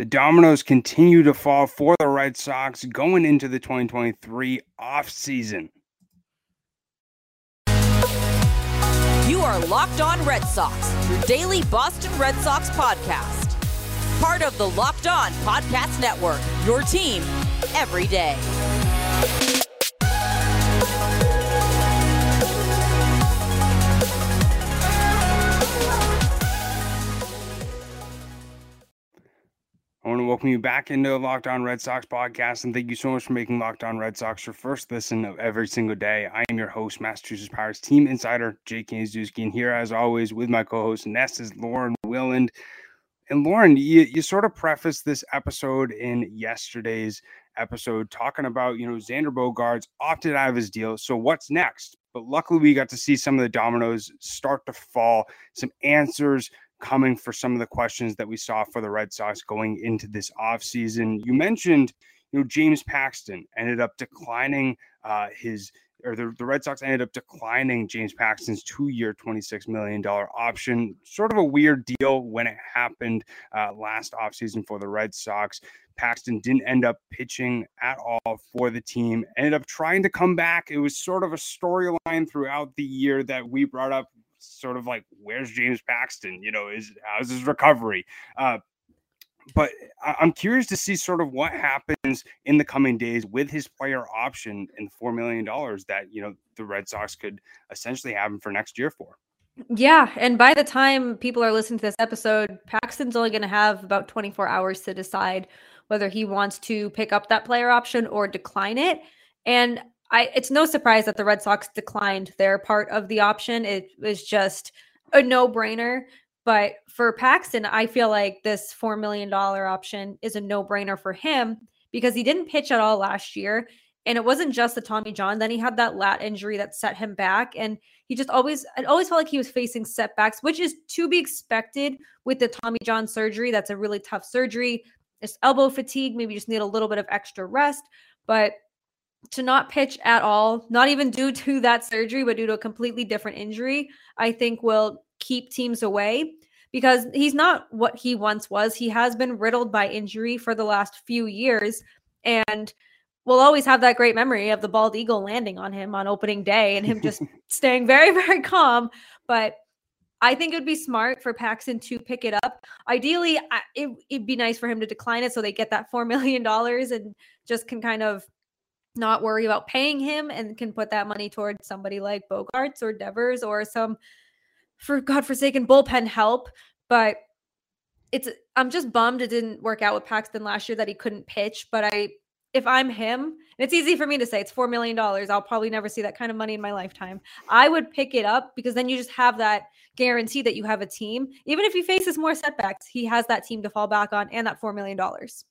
The dominoes continue to fall for the Red Sox going into the 2023 offseason. You are Locked On Red Sox, your daily Boston Red Sox podcast. Part of the Locked On Podcast Network, your team every day. I want to welcome you back into Locked On Red Sox podcast, and thank you so much for making Locked On Red Sox your first listen of every single day. I am your host, Massachusetts Pirates team insider Jake Kanezdewski, and here, as always, with my co-host Ness is Lauren Willand. And Lauren, you, you sort of prefaced this episode in yesterday's episode talking about, you know, Xander Bogaerts opted out of his deal. So what's next? But luckily, we got to see some of the dominoes start to fall, some answers coming for some of the questions that we saw for the Red Sox going into this offseason. You mentioned, you know, James Paxton ended up declining uh, his or the, the Red Sox ended up declining James Paxton's two-year, $26 million option. Sort of a weird deal when it happened uh, last offseason for the Red Sox. Paxton didn't end up pitching at all for the team, ended up trying to come back. It was sort of a storyline throughout the year that we brought up sort of like, where's James Paxton? You know, is how's his recovery? Uh, but I'm curious to see sort of what happens in the coming days with his player option and four million dollars that you know the Red Sox could essentially have him for next year for. Yeah, and by the time people are listening to this episode, Paxton's only going to have about 24 hours to decide whether he wants to pick up that player option or decline it. And I it's no surprise that the Red Sox declined their part of the option. It was just a no-brainer. But for Paxton, I feel like this $4 million option is a no-brainer for him because he didn't pitch at all last year. And it wasn't just the Tommy John. Then he had that lat injury that set him back. And he just always, it always felt like he was facing setbacks, which is to be expected with the Tommy John surgery. That's a really tough surgery. It's elbow fatigue. Maybe just need a little bit of extra rest. But to not pitch at all, not even due to that surgery, but due to a completely different injury, I think will keep teams away because he's not what he once was. He has been riddled by injury for the last few years. And we'll always have that great memory of the bald eagle landing on him on opening day and him just staying very, very calm. But I think it would be smart for Paxton to pick it up. Ideally, it, it'd be nice for him to decline it so they get that $4 million and just can kind of not worry about paying him and can put that money towards somebody like Bogaerts or Devers or some for godforsaken bullpen help. But it's I'm just bummed it didn't work out with Paxton last year that he couldn't pitch. But I if I'm him, it's easy for me to say it's four million dollars. I'll probably never see that kind of money in my lifetime. I would pick it up because then you just have that guarantee that you have a team. Even if he faces more setbacks, he has that team to fall back on and that four million dollars.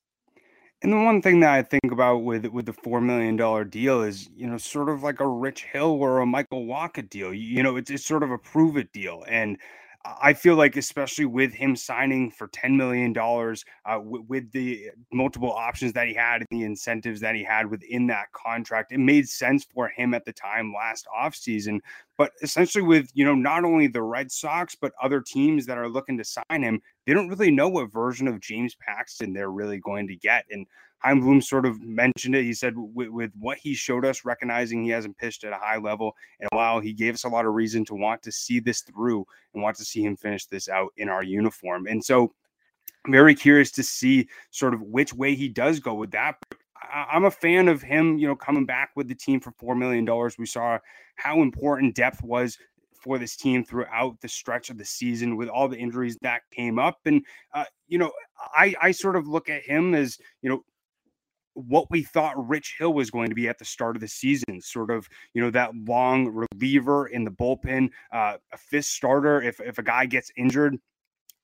And the one thing that I think about with with the four million dollar deal is, you know, sort of like a Rich Hill or a Michael Wacha deal. You, you know, it's it's sort of a prove it deal, and I feel like, especially with him signing for $10 million, uh, w- with the multiple options that he had and the incentives that he had within that contract, it made sense for him at the time last offseason. But essentially, with, you know, not only the Red Sox, but other teams that are looking to sign him, they don't really know what version of James Paxton they're really going to get. And Chaim Bloom sort of mentioned it. He said, with, with, what he showed us, recognizing he hasn't pitched at a high level in a while, he gave us a lot of reason to want to see this through and want to see him finish this out in our uniform. And so, I'm very curious to see sort of which way he does go with that. But I'm a fan of him, you know, coming back with the team for $4 million. We saw how important depth was for this team throughout the stretch of the season with all the injuries that came up. And, uh, you know, I, I sort of look at him as, you know, what we thought Rich Hill was going to be at the start of the season, sort of, you know, that long reliever in the bullpen, uh, a fifth starter. If, if a guy gets injured,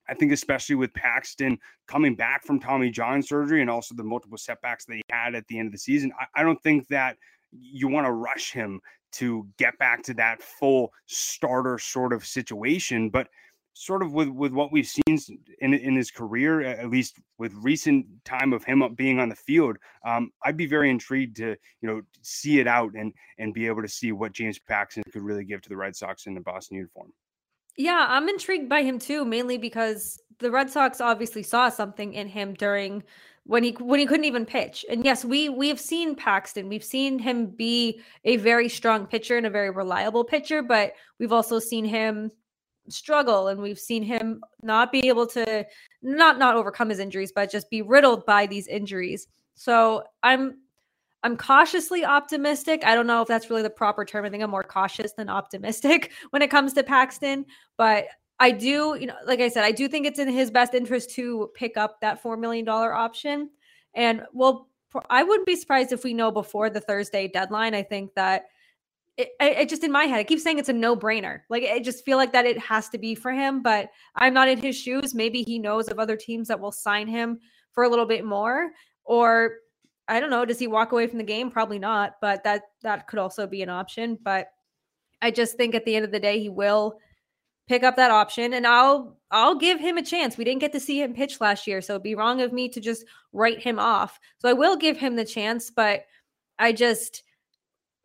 I think especially with Paxton coming back from Tommy John surgery and also the multiple setbacks that he had at the end of the season, I, I don't think that you want to rush him to get back to that full starter sort of situation. But sort of with with what we've seen in in his career, at least with recent time of him being on the field, um, I'd be very intrigued to you know see it out and and be able to see what James Paxton could really give to the Red Sox in the Boston uniform. Yeah, I'm intrigued by him too, mainly because the Red Sox obviously saw something in him during when he when he couldn't even pitch. And yes, we we have seen Paxton. We've seen him be a very strong pitcher and a very reliable pitcher, but we've also seen him struggle and we've seen him not be able to not not overcome his injuries, but just be riddled by these injuries. So, I'm I'm cautiously optimistic. I don't know if that's really the proper term. I think I'm more cautious than optimistic when it comes to Paxton, but I do, you know, like I said, I do think it's in his best interest to pick up that $4 million option. And well, I wouldn't be surprised if we know before the Thursday deadline. I think that it, it just in my head, I keep saying it's a no brainer. Like I just feel like that it has to be for him, but I'm not in his shoes. Maybe he knows of other teams that will sign him for a little bit more, or I don't know. Does he walk away from the game? Probably not, but that that could also be an option. But I just think at the end of the day, he will pick up that option and I'll I'll give him a chance. We didn't get to see him pitch last year, so it'd be wrong of me to just write him off. So I will give him the chance, but I just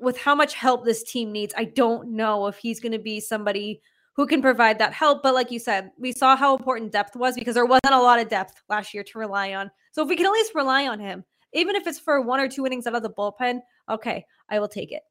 with how much help this team needs, I don't know if he's going to be somebody who can provide that help. But like you said, we saw how important depth was because there wasn't a lot of depth last year to rely on. So if we can at least rely on him, even if it's for one or two innings out of the bullpen, okay, I will take it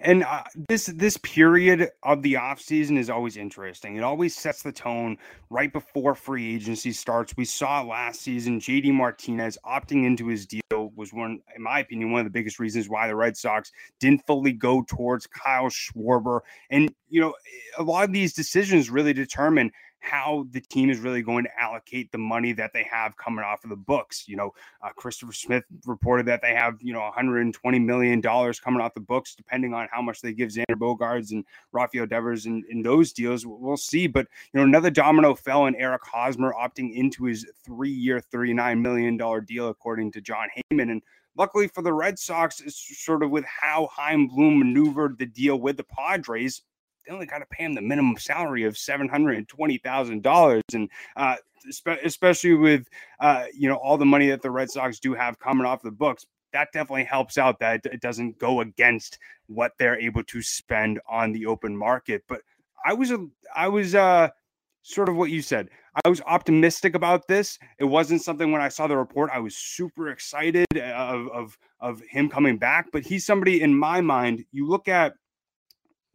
and uh, this this period of the offseason is always interesting. It always sets the tone right before free agency starts. We saw last season jd martinez opting into his deal was one in my opinion one of the biggest reasons why the red sox didn't fully go towards kyle schwarber. And you know a lot of these decisions really determine how the team is really going to allocate the money that they have coming off of the books. You know, uh, Christopher Smith reported that they have, you know, 120 million dollars coming off the books, depending on how much they give Xander Bogaerts and Rafael Devers in, in those deals. We'll see. But you know, another domino fell in Eric Hosmer opting into his three-year, 39 million dollar deal, according to Jon Heyman. And luckily for the Red Sox, it's sort of with how Chaim Bloom maneuvered the deal with the Padres they only got to pay him the minimum salary of seven hundred and twenty thousand dollars, and uh, especially with uh, you know all the money that the Red Sox do have coming off the books, that definitely helps out. That it doesn't go against what they're able to spend on the open market. But I was I was uh, sort of what you said. I was optimistic about this. It wasn't something when I saw the report I was super excited uh, of of of him coming back. But he's somebody in my mind. You look at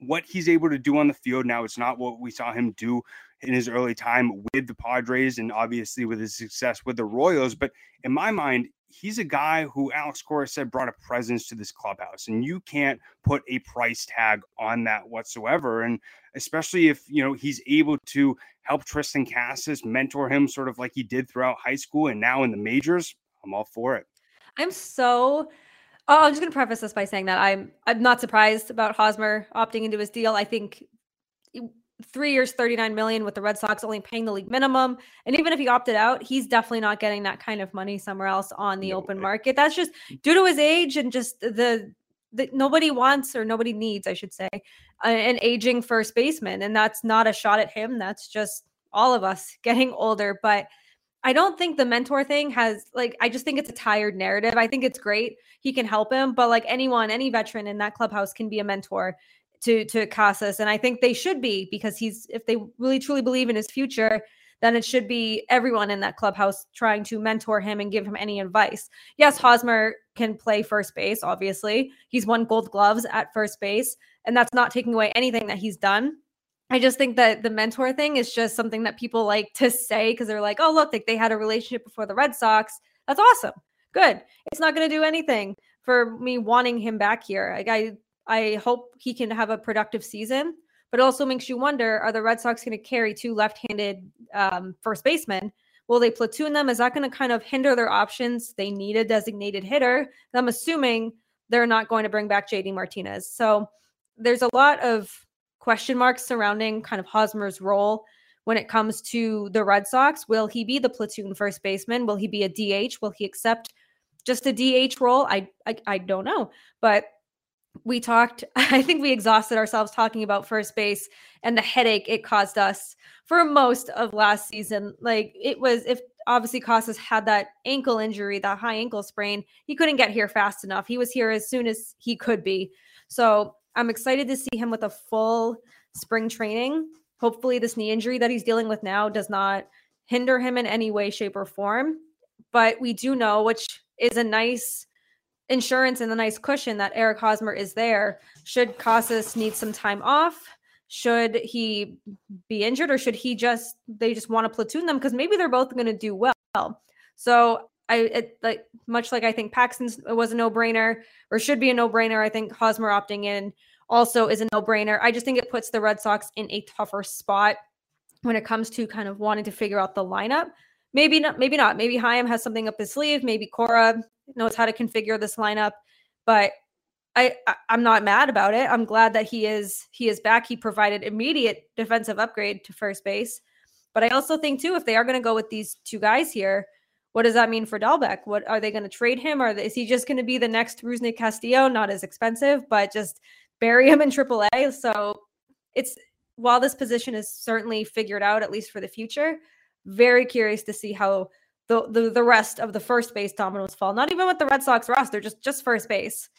what he's able to do on the field now. It's not what we saw him do in his early time with the Padres and obviously with his success with the Royals. But in my mind, he's a guy who Alex Cora said brought a presence to this clubhouse, and you can't put a price tag on that whatsoever. And especially if you know he's able to help Triston Casas mentor him, sort of like he did throughout high school and now in the majors, I'm all for it. I'm so Oh, I'm just going to preface this by saying that I'm I'm not surprised about Hosmer opting into his deal. I think three years, 39 million with the Red Sox only paying the league minimum. And even if he opted out, he's definitely not getting that kind of money somewhere else on the no open way. market. That's just due to his age and just the that nobody wants or nobody needs, I should say, an aging first baseman. And that's not a shot at him. That's just all of us getting older. But I don't think the mentor thing has like I just think it's a tired narrative. I think it's great. He can help him, but like anyone, any veteran in that clubhouse can be a mentor to to Casas and I think they should be because he's if they really truly believe in his future, then it should be everyone in that clubhouse trying to mentor him and give him any advice. Yes, Hosmer can play first base, obviously. He's won gold gloves at first base, and that's not taking away anything that he's done. I just think that the mentor thing is just something that people like to say because they're like, oh, look, like they had a relationship before the Red Sox. That's awesome. Good. It's not going to do anything for me wanting him back here. Like I, I hope he can have a productive season, but it also makes you wonder: Are the Red Sox going to carry two left-handed um, first basemen? Will they platoon them? Is that going to kind of hinder their options? They need a designated hitter. I'm assuming they're not going to bring back JD Martinez. So there's a lot of question marks surrounding kind of Hosmer's role when it comes to the Red Sox. Will he be the platoon first baseman? Will he be a DH? Will he accept just a DH role? I I, I don't know, but we talked i think we exhausted ourselves talking about first base and the headache it caused us for most of last season like it was if obviously Casas had that ankle injury that high ankle sprain he couldn't get here fast enough he was here as soon as he could be so I'm excited to see him with a full spring training. Hopefully, this knee injury that he's dealing with now does not hinder him in any way, shape, or form. But we do know, which is a nice insurance and a nice cushion that Eric Hosmer is there. Should Casas need some time off? Should he be injured or should he just they just want to platoon them because maybe they're both going to do well. So I it, like much like I think Paxton was a no-brainer or should be a no-brainer. I think Hosmer opting in also is a no-brainer. I just think it puts the Red Sox in a tougher spot when it comes to kind of wanting to figure out the lineup. Maybe not, maybe not. Maybe Chaim has something up his sleeve. Maybe Cora knows how to configure this lineup. But I, I am not mad about it. I'm glad that he is he is back. He provided immediate defensive upgrade to first base. But I also think too, if they are going to go with these two guys here, what does that mean for Dalbec? What are they going to trade him? Or is he just going to be the next Rusney Castillo? Not as expensive, but just bury him in AAA. So it's while this position is certainly figured out, at least for the future, very curious to see how the, the, the rest of the first base dominoes fall. Not even with the Red Sox roster, just just first base.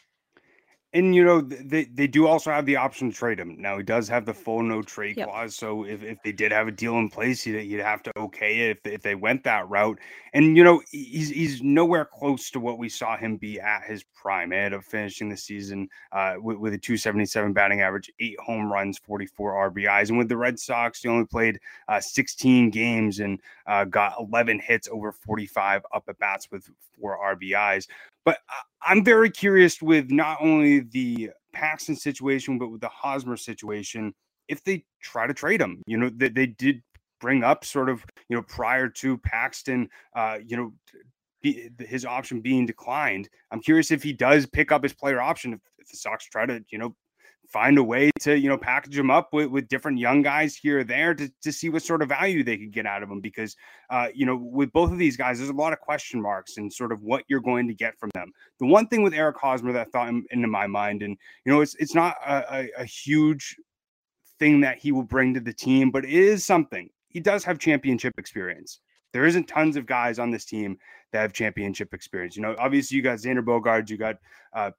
And you know they, they do also have the option to trade him. Now he does have the full no trade yep. clause, so if, if they did have a deal in place, he'd, he'd have to okay it if, if they went that route. And you know he's he's nowhere close to what we saw him be at his prime. Ahead of finishing the season uh, with, with a 277 batting average, eight home runs, 44 RBIs, and with the Red Sox, he only played uh, 16 games and uh, got 11 hits over 45 up at bats with four RBIs. But I'm very curious with not only the Paxton situation, but with the Hosmer situation, if they try to trade him. You know, they, they did bring up sort of, you know, prior to Paxton, uh, you know, be, his option being declined. I'm curious if he does pick up his player option, if, if the Sox try to, you know, find a way to you know package them up with, with different young guys here or there to, to see what sort of value they could get out of them because uh, you know with both of these guys there's a lot of question marks and sort of what you're going to get from them. The one thing with eric hosmer that thought into my mind and you know it's it's not a, a, a huge thing that he will bring to the team but it is something. He does have championship experience. There isn't tons of guys on this team that have championship experience. You know, obviously you got Xander Bogaerts, you got uh,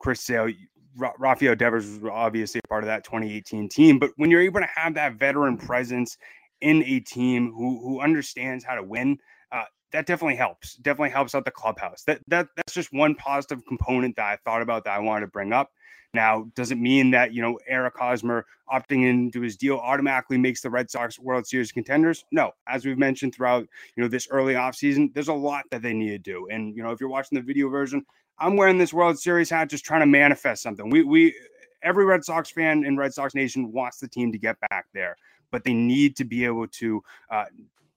Chris Sale, Rafael Devers was obviously a part of that 2018 team, but when you're able to have that veteran presence in a team who who understands how to win, uh, that definitely helps. Definitely helps out the clubhouse. That that that's just one positive component that I thought about that I wanted to bring up. Now, does it mean that you know Eric Hosmer opting into his deal automatically makes the Red Sox World Series contenders? No. As we've mentioned throughout you know this early offseason, there's a lot that they need to do. And you know, if you're watching the video version, I'm wearing this World Series hat just trying to manifest something. We we every Red Sox fan in Red Sox Nation wants the team to get back there, but they need to be able to uh,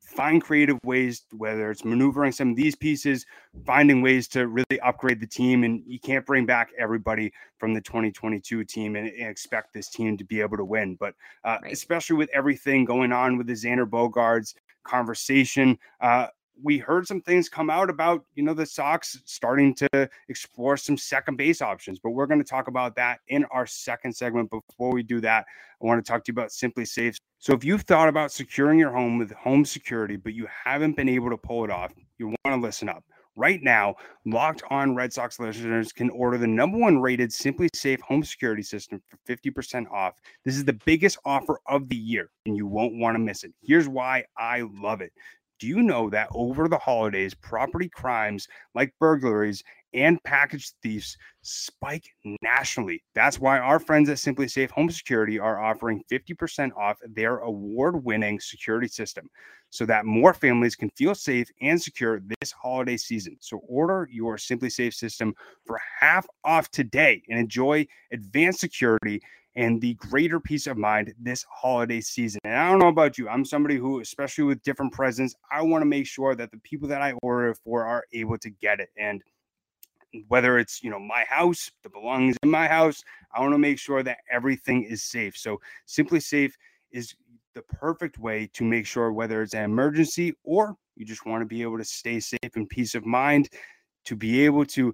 find creative ways, whether it's maneuvering some of these pieces, finding ways to really upgrade the team. And you can't bring back everybody from the 2022 team and, and expect this team to be able to win. But uh, right. especially with everything going on with the Xander Bogaerts conversation, uh, we heard some things come out about you know the Sox starting to explore some second base options, but we're going to talk about that in our second segment. Before we do that, I want to talk to you about SimpliSafe. So if you've thought about securing your home with home security, but you haven't been able to pull it off, you want to listen up. Right now, locked on Red Sox listeners can order the number one rated SimpliSafe home security system for 50% off. This is the biggest offer of the year, and you won't want to miss it. Here's why I love it. Do you know that over the holidays, property crimes like burglaries and package thieves spike nationally? That's why our friends at SimpliSafe Home Security are offering 50% off their award winning security system so that more families can feel safe and secure this holiday season. So order your SimpliSafe system for half off today and enjoy advanced security and the greater peace of mind this holiday season. And I don't know about you, I'm somebody who, especially with different presents, I want to make sure that the people that I order for are able to get it. And whether it's you know my house the belongings in my house, I want to make sure that everything is safe. So SimpliSafe is the perfect way to make sure whether it's an emergency or you just want to be able to stay safe and peace of mind to be able to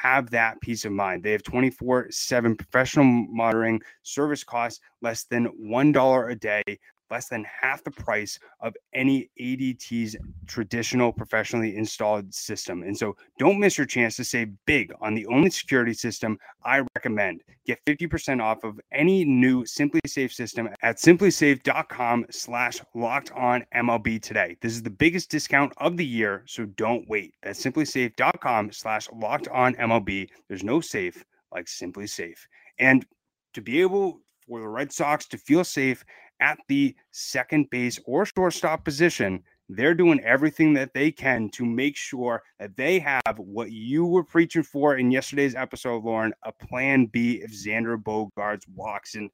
have that peace of mind. They have 24 7 professional monitoring, service costs less than $1 a day, less than half the price of any ADT's traditional professionally installed system. And so don't miss your chance to save big on the only security system I recommend. Get 50% off of any new SimpliSafe system at simplisafe.com slash locked on MLB today. This is the biggest discount of the year, so don't wait. That's simplisafe.com slash locked on MLB. There's no safe like SimpliSafe. And to be able for the Red Sox to feel safe at the second base or shortstop position, they're doing everything that they can to make sure that they have what you were preaching for in yesterday's episode, Lauren, a plan B if Xander Bogaerts walks. And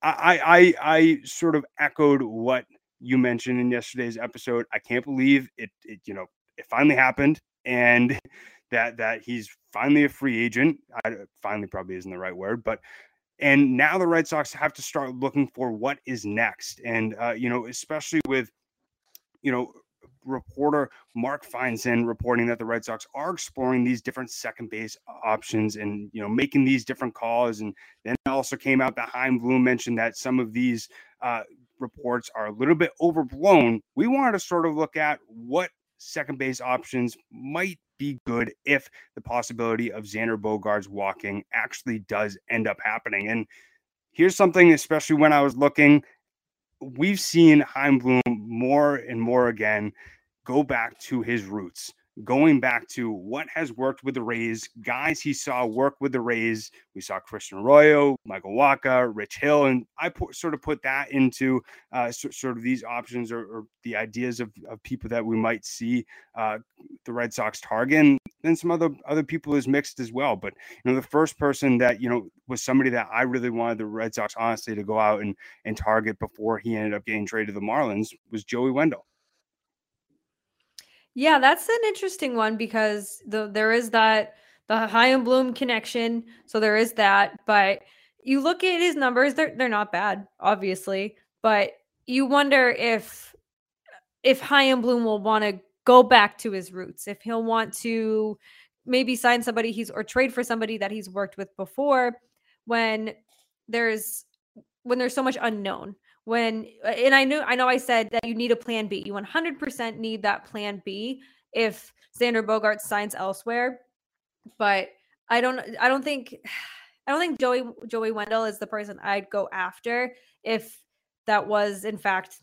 I, I, I sort of echoed what you mentioned in yesterday's episode. I can't believe it, it you know, it finally happened. And that that he's finally a free agent. I, finally probably isn't the right word, but and now the Red Sox have to start looking for what is next. And, uh, you know, especially with, you know, reporter Mark Feinsand reporting that the Red Sox are exploring these different second base options and, you know, making these different calls. And then also came out that Chaim Bloom mentioned that some of these uh, reports are a little bit overblown. We wanted to sort of look at what second base options might be good if the possibility of Xander Bogaerts walking actually does end up happening. And here's something, especially when I was looking, we've seen Chaim Bloom more and more again go back to his roots going back to what has worked with the Rays, guys he saw work with the Rays. We saw Christian Arroyo, Michael Wacha, Rich Hill, and I put, sort of put that into uh, so, sort of these options or, or the ideas of, of, people that we might see uh, the Red Sox target. And then some other other people is mixed as well. But you know, the first person that you know was somebody that I really wanted the Red Sox honestly to go out and and target before he ended up getting traded to the Marlins was Joey Wendle. Yeah, that's an interesting one because the there is that the Chaim Bloom connection. So there is that, but you look at his numbers, they're they're not bad, obviously. But you wonder if if Chaim Bloom will want to go back to his roots, if he'll want to maybe sign somebody he's or trade for somebody that he's worked with before when there's when there's so much unknown when and I knew I know I said that you need a plan B. You 100% need that plan B if Xander Bogart signs elsewhere. But I don't I don't think I don't think Joey Joey Wendle is the person I'd go after if that was in fact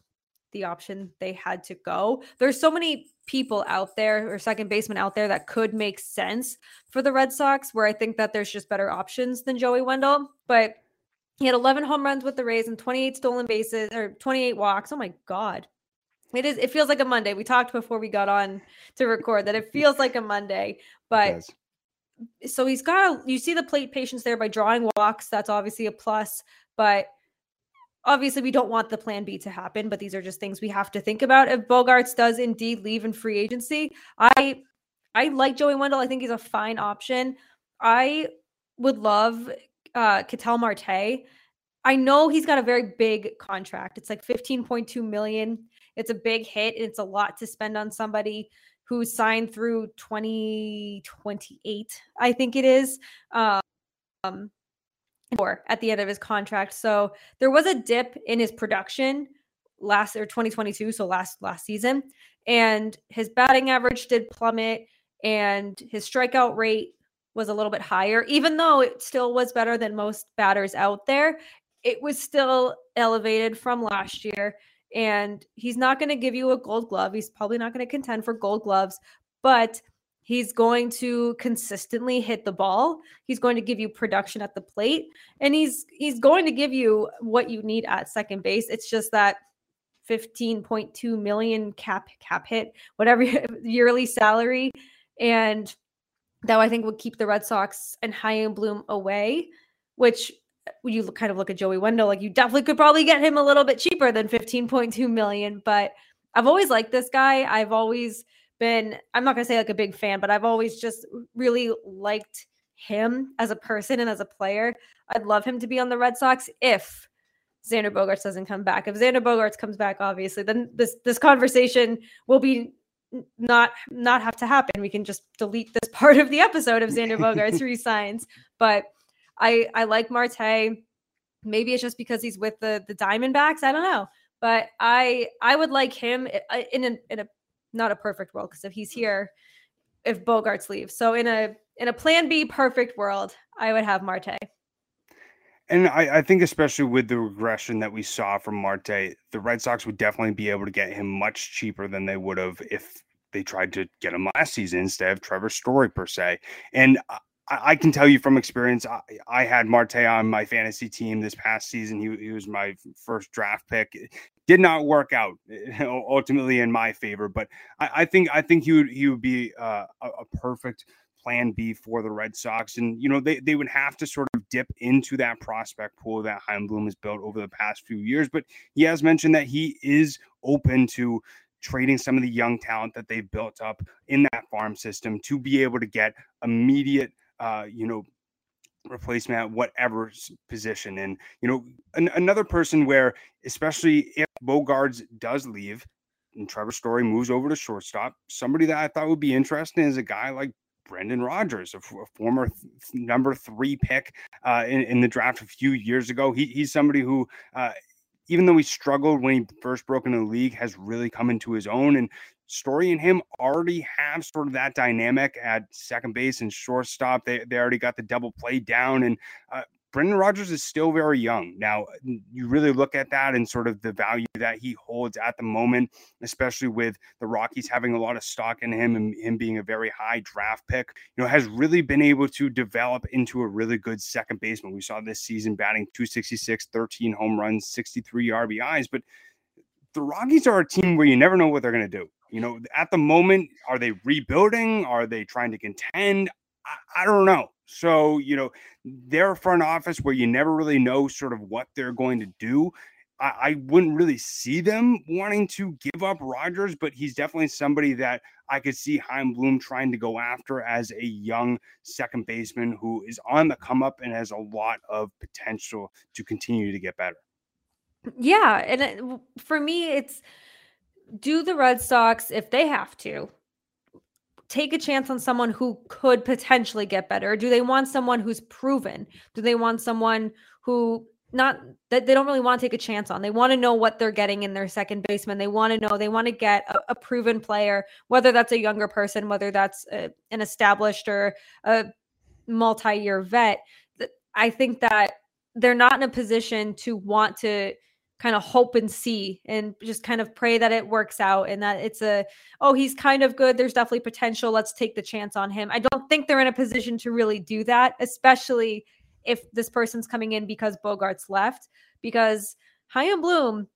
the option they had to go. There's so many people out there or second baseman out there that could make sense for the Red Sox where I think that there's just better options than Joey Wendle, but he had 11 home runs with the Rays and 28 stolen bases or 28 walks. Oh my God. It is, it feels like a Monday. We talked before we got on to record that it feels like a Monday, but so he's got, a, you see the plate patience there by drawing walks. That's obviously a plus, but obviously we don't want the plan B to happen, but these are just things we have to think about. If Bogaerts does indeed leave in free agency, I, I like Joey Wendle. I think he's a fine option. I would love uh, Ketel Marte. I know he's got a very big contract. It's like 15.2 million. It's a big hit. and It's a lot to spend on somebody who signed through 2028, I think it is. Um, or at the end of his contract. So there was a dip in his production last or 2022, so last last season, and his batting average did plummet and his strikeout rate was a little bit higher, even though it still was better than most batters out there. It was still elevated from last year. And he's not going to give you a gold glove. He's probably not going to contend for gold gloves, but he's going to consistently hit the ball. He's going to give you production at the plate. And he's he's going to give you what you need at second base. It's just that 15.2 million cap cap hit, whatever yearly salary. And that I think would keep the Red Sox and Chaim Bloom away, which uh, you kind of look at Joey Wendle, like you definitely could probably get him a little bit cheaper than 15.2 million. But I've always liked this guy. I've always been, I'm not gonna say like a big fan, but I've always just really liked him as a person and as a player. I'd love him to be on the Red Sox if Xander Bogaerts doesn't come back. If Xander Bogaerts comes back, obviously, then this this conversation will be not not have to happen. We can just delete this part of the episode of Xander Bogaerts resigns. But I I like Marte. Maybe it's just because he's with the the Diamondbacks. I don't know. But I I would like him uh, in a in a not a perfect world because if he's here, if Bogaerts leaves. So in a in a plan B perfect world, I would have Marte. And I, I, think, especially with the regression that we saw from Marte, the Red Sox would definitely be able to get him much cheaper than they would have if they tried to get him last season instead of Trevor Story, per se. And I, I can tell you from experience, I, I, had Marte on my fantasy team this past season. He, he was my first draft pick. Did not work out ultimately in my favor, but I, I think I think he would he would be uh, a, a perfect plan B for the Red Sox. And, you know, they, they would have to sort of dip into that prospect pool that Chaim Bloom has built over the past few years. But he has mentioned that he is open to trading some of the young talent that they've built up in that farm system to be able to get immediate, uh, you know, replacement at whatever position. And, you know, an, another person where, especially if Bogaerts does leave, and Trevor Story moves over to shortstop. Somebody that I thought would be interesting is a guy like Brendan Rodgers, a, f- a former th- number three pick uh, in, in, the draft a few years ago. He, he's somebody who, uh, even though he struggled when he first broke into the league, has really come into his own. And Story and him already have sort of that dynamic at second base and shortstop. They, they already got the double play down. And uh, Brendan Rodgers is still very young. Now, uh, you really look at that and sort of the value that he holds at the moment, especially with the Rockies having a lot of stock in him and him being a very high draft pick, you know, has really been able to develop into a really good second baseman. We saw this season batting 266, 13 home runs, 63 RBIs, but the Rockies are a team where you never know what they're going to do. You know, at the moment, are they rebuilding? Are they trying to contend? I, I don't know. So, you know, they're a front office where you never really know sort of what they're going to do. I, I wouldn't really see them wanting to give up Rodgers, but he's definitely somebody that I could see Chaim Bloom trying to go after as a young second baseman who is on the come up and has a lot of potential to continue to get better. Yeah. And it, for me, it's do the Red Sox, if they have to, take a chance on someone who could potentially get better? Do they want someone who's proven? Do they want someone who not that they don't really want to take a chance on? They want to know what they're getting in their second baseman. They want to know, they want to get a, a proven player, whether that's a younger person, whether that's a, an established or a multi year vet. I think that they're not in a position to want to kind of hope and see and just kind of pray that it works out and that it's a oh he's kind of good there's definitely potential let's take the chance on him. I don't think they're in a position to really do that especially if this person's coming in because Bogaerts left because Chaim bloom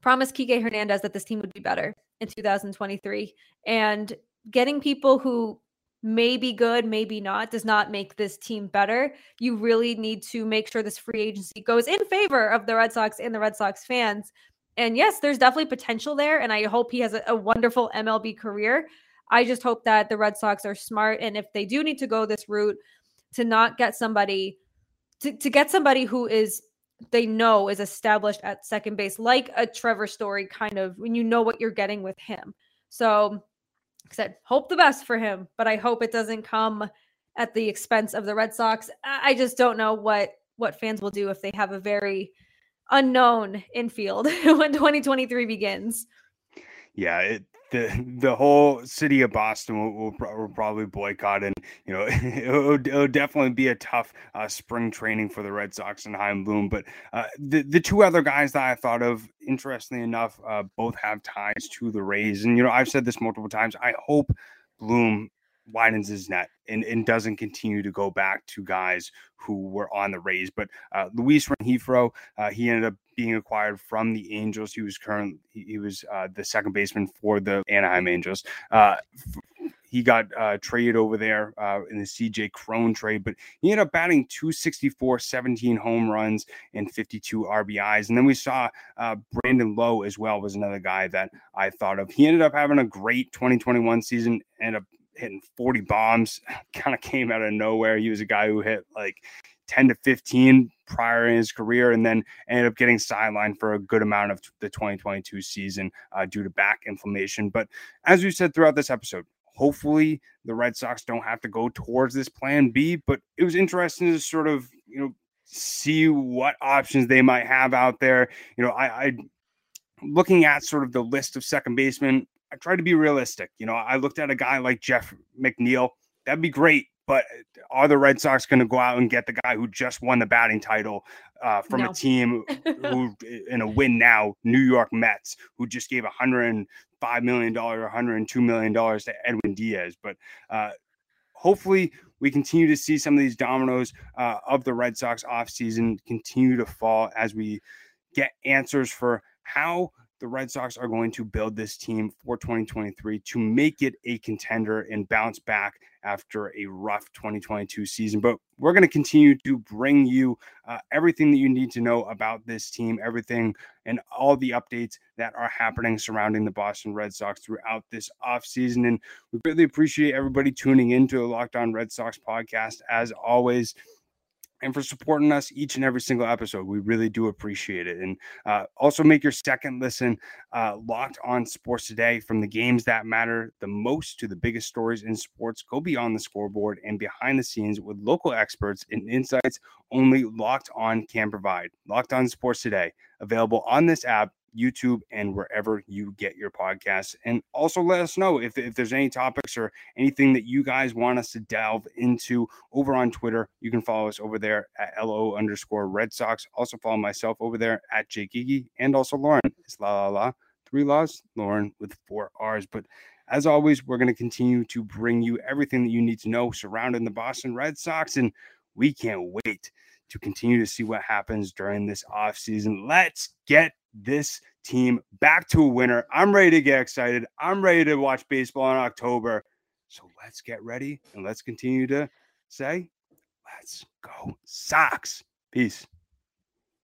promised kike hernandez that this team would be better in 2023 and getting people who maybe good, maybe not, does not make this team better. You really need to make sure this free agency goes in favor of the Red Sox and the Red Sox fans. And yes, there's definitely potential there. And I hope he has a, a wonderful MLB career. I just hope that the Red Sox are smart. And if they do need to go this route, to not get somebody, to, to get somebody who is they know is established at second base, like a Trevor Story kind of when you know what you're getting with him. So said, hope the best for him, but I hope it doesn't come at the expense of the Red Sox. I just don't know what what fans will do if they have a very unknown infield when 2023 begins. Yeah, it, the the whole city of Boston will, will, will probably boycott, and you know it'll, it'll definitely be a tough uh, spring training for the Red Sox and Chaim Bloom. But uh, the the two other guys that I thought of, interestingly enough, uh, both have ties to the Rays, and you know I've said this multiple times. I hope Bloom widens his net and, and doesn't continue to go back to guys who were on the Rays. But uh, Luis Rengifo, uh, he ended up being acquired from the Angels. He was current. He, was uh, the second baseman for the Anaheim Angels. Uh, he got uh, traded over there uh, in the CJ Cron trade, but he ended up batting 264, 17 home runs, and 52 RBIs. And then we saw uh, Brandon Lowe as well was another guy that I thought of. He ended up having a great 2021 season, ended up hitting 40 bombs, kind of came out of nowhere. He was a guy who hit like 10 to 15 prior in his career and then ended up getting sidelined for a good amount of the 2022 season uh, due to back inflammation. But as we said throughout this episode, hopefully the Red Sox don't have to go towards this plan B. But it was interesting to sort of, you know, see what options they might have out there. You know, I, I looking at sort of the list of second basemen, I tried to be realistic. You know, I looked at a guy like Jeff McNeil. That'd be great, but are the Red Sox going to go out and get the guy who just won the batting title uh, from no. a team who, in a win now, New York Mets, who just gave 105 million dollar, 102 million dollars to Edwin Diaz? But uh, hopefully, we continue to see some of these dominoes uh, of the Red Sox offseason continue to fall as we get answers for how the Red Sox are going to build this team for 2023 to make it a contender and bounce back after a rough 2022 season. But we're going to continue to bring you uh, everything that you need to know about this team, everything and all the updates that are happening surrounding the Boston Red Sox throughout this offseason. And we really appreciate everybody tuning into the Locked On Red Sox podcast. As always, and for supporting us each and every single episode. We really do appreciate it. And uh, also make your second listen uh, locked on sports today from the games that matter the most to the biggest stories in sports. Go beyond the scoreboard and behind the scenes with local experts and insights only Locked On can provide. Locked on sports today, available on this app YouTube, and wherever you get your podcasts. And also let us know if, if there's any topics or anything that you guys want us to delve into over on Twitter. You can follow us over there at LO underscore Red Sox. Also follow myself over there at Jake Iggy and also Lauren. It's la la la. Three laws, Lauren with four R's. But as always, we're going to continue to bring you everything that you need to know surrounding the Boston Red Sox. And we can't wait to continue to see what happens during this offseason. Let's get this team back to a winner. I'm ready to get excited. I'm ready to watch baseball in October. So let's get ready and let's continue to say, let's go, Sox. Peace.